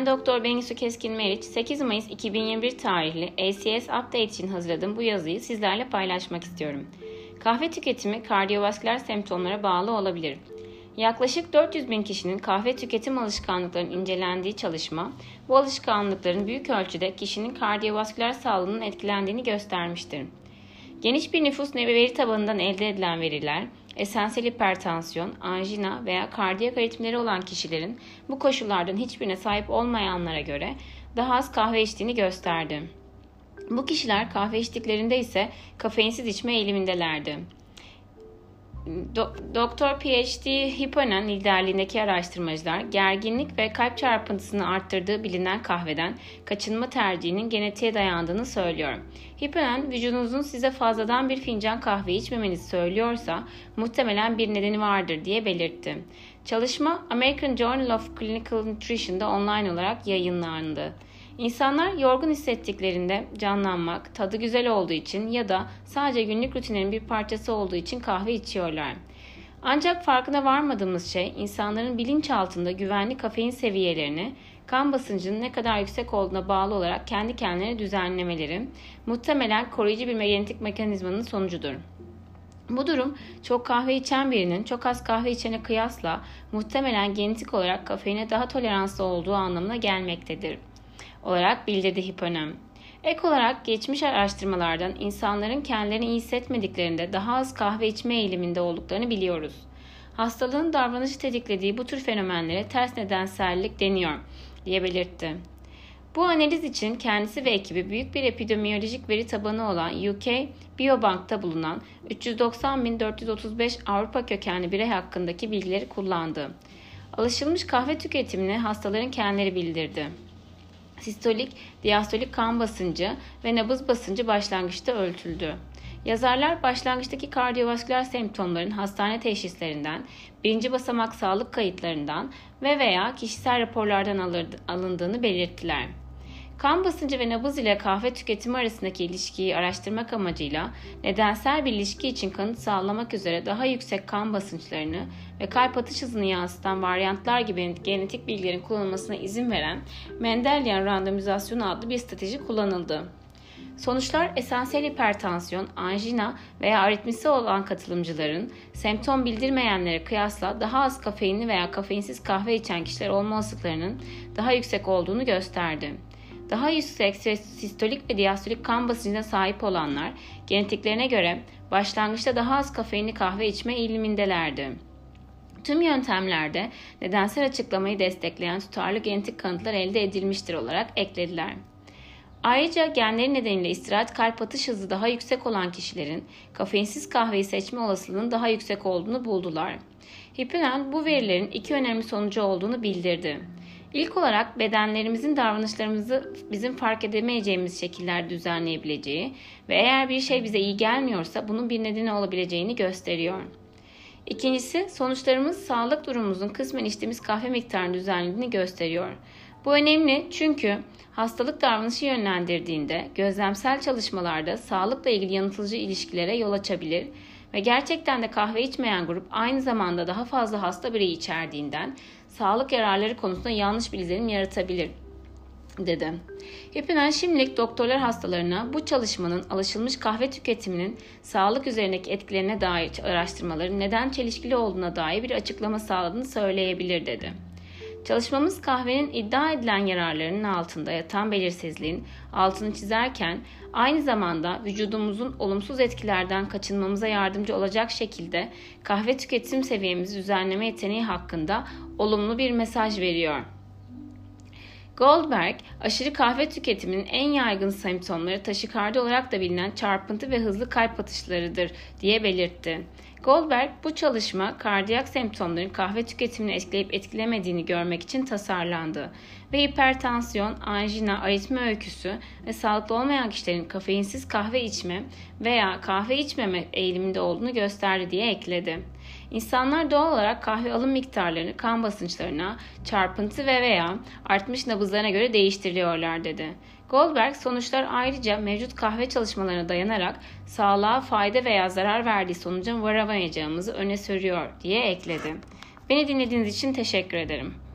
Ben Doktor Bengisu Keskin Meriç, 8 Mayıs 2021 tarihli ACS Update için hazırladığım bu yazıyı sizlerle paylaşmak istiyorum. Kahve tüketimi kardiyovasküler semptomlara bağlı olabilir. Yaklaşık 400 bin kişinin kahve tüketim alışkanlıklarının incelendiği çalışma, bu alışkanlıkların büyük ölçüde kişinin kardiyovasküler sağlığının etkilendiğini göstermiştir. Geniş bir nüfus veri tabanından elde edilen veriler, esansiyel hipertansiyon, anjina veya kardiyak aritmileri olan kişilerin bu koşullardan hiçbirine sahip olmayanlara göre daha az kahve içtiğini gösterdi. Bu kişiler kahve içtiklerinde ise kafeinsiz içme eğilimindelerdi. Do- Doktor PhD Hipponen liderliğindeki araştırmacılar gerginlik ve kalp çarpıntısını arttırdığı bilinen kahveden kaçınma tercihinin genetiğe dayandığını söylüyor. Hipponen vücudunuzun size fazladan bir fincan kahve içmemenizi söylüyorsa muhtemelen bir nedeni vardır diye belirtti. Çalışma American Journal of Clinical Nutrition'da online olarak yayınlandı. İnsanlar yorgun hissettiklerinde canlanmak, tadı güzel olduğu için ya da sadece günlük rutinlerin bir parçası olduğu için kahve içiyorlar. Ancak farkına varmadığımız şey insanların bilinçaltında güvenli kafein seviyelerini kan basıncının ne kadar yüksek olduğuna bağlı olarak kendi kendilerine düzenlemeleri muhtemelen koruyucu bir genetik mekanizmanın sonucudur. Bu durum çok kahve içen birinin çok az kahve içene kıyasla muhtemelen genetik olarak kafeine daha toleranslı olduğu anlamına gelmektedir olarak bildirdi hiponem. Ek olarak geçmiş araştırmalardan insanların kendilerini iyi hissetmediklerinde daha az kahve içme eğiliminde olduklarını biliyoruz. Hastalığın davranışı tetiklediği bu tür fenomenlere ters nedensellik deniyor diye belirtti. Bu analiz için kendisi ve ekibi büyük bir epidemiyolojik veri tabanı olan UK Biobank'ta bulunan 390.435 Avrupa kökenli birey hakkındaki bilgileri kullandı. Alışılmış kahve tüketimini hastaların kendileri bildirdi. Sistolik, diastolik kan basıncı ve nabız basıncı başlangıçta ölçüldü. Yazarlar başlangıçtaki kardiyovasküler semptomların hastane teşhislerinden, birinci basamak sağlık kayıtlarından ve veya kişisel raporlardan alındığını belirttiler. Kan basıncı ve nabız ile kahve tüketimi arasındaki ilişkiyi araştırmak amacıyla nedensel bir ilişki için kanıt sağlamak üzere daha yüksek kan basınçlarını ve kalp atış hızını yansıtan varyantlar gibi genetik bilgilerin kullanılmasına izin veren Mendelian randomizasyonu adlı bir strateji kullanıldı. Sonuçlar esansiyel hipertansiyon, anjina veya aritmisi olan katılımcıların semptom bildirmeyenlere kıyasla daha az kafeinli veya kafeinsiz kahve içen kişiler olma olasılıklarının daha yüksek olduğunu gösterdi. Daha yüksek sistolik ve diastolik kan basıncına sahip olanlar genetiklerine göre başlangıçta daha az kafeinli kahve içme eğilimindelerdi. Tüm yöntemlerde nedensel açıklamayı destekleyen tutarlı genetik kanıtlar elde edilmiştir olarak eklediler. Ayrıca genleri nedeniyle istirahat kalp atış hızı daha yüksek olan kişilerin kafeinsiz kahveyi seçme olasılığının daha yüksek olduğunu buldular. Hippinen bu verilerin iki önemli sonucu olduğunu bildirdi. İlk olarak bedenlerimizin davranışlarımızı bizim fark edemeyeceğimiz şekillerde düzenleyebileceği ve eğer bir şey bize iyi gelmiyorsa bunun bir nedeni olabileceğini gösteriyor. İkincisi sonuçlarımız sağlık durumumuzun kısmen içtiğimiz kahve miktarını düzenlediğini gösteriyor. Bu önemli çünkü hastalık davranışı yönlendirdiğinde gözlemsel çalışmalarda sağlıkla ilgili yanıltıcı ilişkilere yol açabilir ve gerçekten de kahve içmeyen grup aynı zamanda daha fazla hasta bireyi içerdiğinden sağlık yararları konusunda yanlış bir izlenim yaratabilir dedi. Hepinen şimdilik doktorlar hastalarına bu çalışmanın alışılmış kahve tüketiminin sağlık üzerindeki etkilerine dair araştırmaların neden çelişkili olduğuna dair bir açıklama sağladığını söyleyebilir dedi. Çalışmamız kahvenin iddia edilen yararlarının altında yatan belirsizliğin altını çizerken aynı zamanda vücudumuzun olumsuz etkilerden kaçınmamıza yardımcı olacak şekilde kahve tüketim seviyemizi düzenleme yeteneği hakkında olumlu bir mesaj veriyor. Goldberg, aşırı kahve tüketiminin en yaygın semptomları taşikardi olarak da bilinen çarpıntı ve hızlı kalp atışlarıdır diye belirtti. Goldberg bu çalışma kardiyak semptomların kahve tüketimini etkileyip etkilemediğini görmek için tasarlandı ve hipertansiyon, anjina, aritmi öyküsü ve sağlıklı olmayan kişilerin kafeinsiz kahve içme veya kahve içmeme eğiliminde olduğunu gösterdi diye ekledi. İnsanlar doğal olarak kahve alım miktarlarını kan basınçlarına, çarpıntı ve veya artmış nabızlarına göre değiştiriyorlar dedi. Goldberg sonuçlar ayrıca mevcut kahve çalışmalarına dayanarak sağlığa fayda veya zarar verdiği sonuca varamayacağımızı öne sürüyor diye ekledi. Beni dinlediğiniz için teşekkür ederim.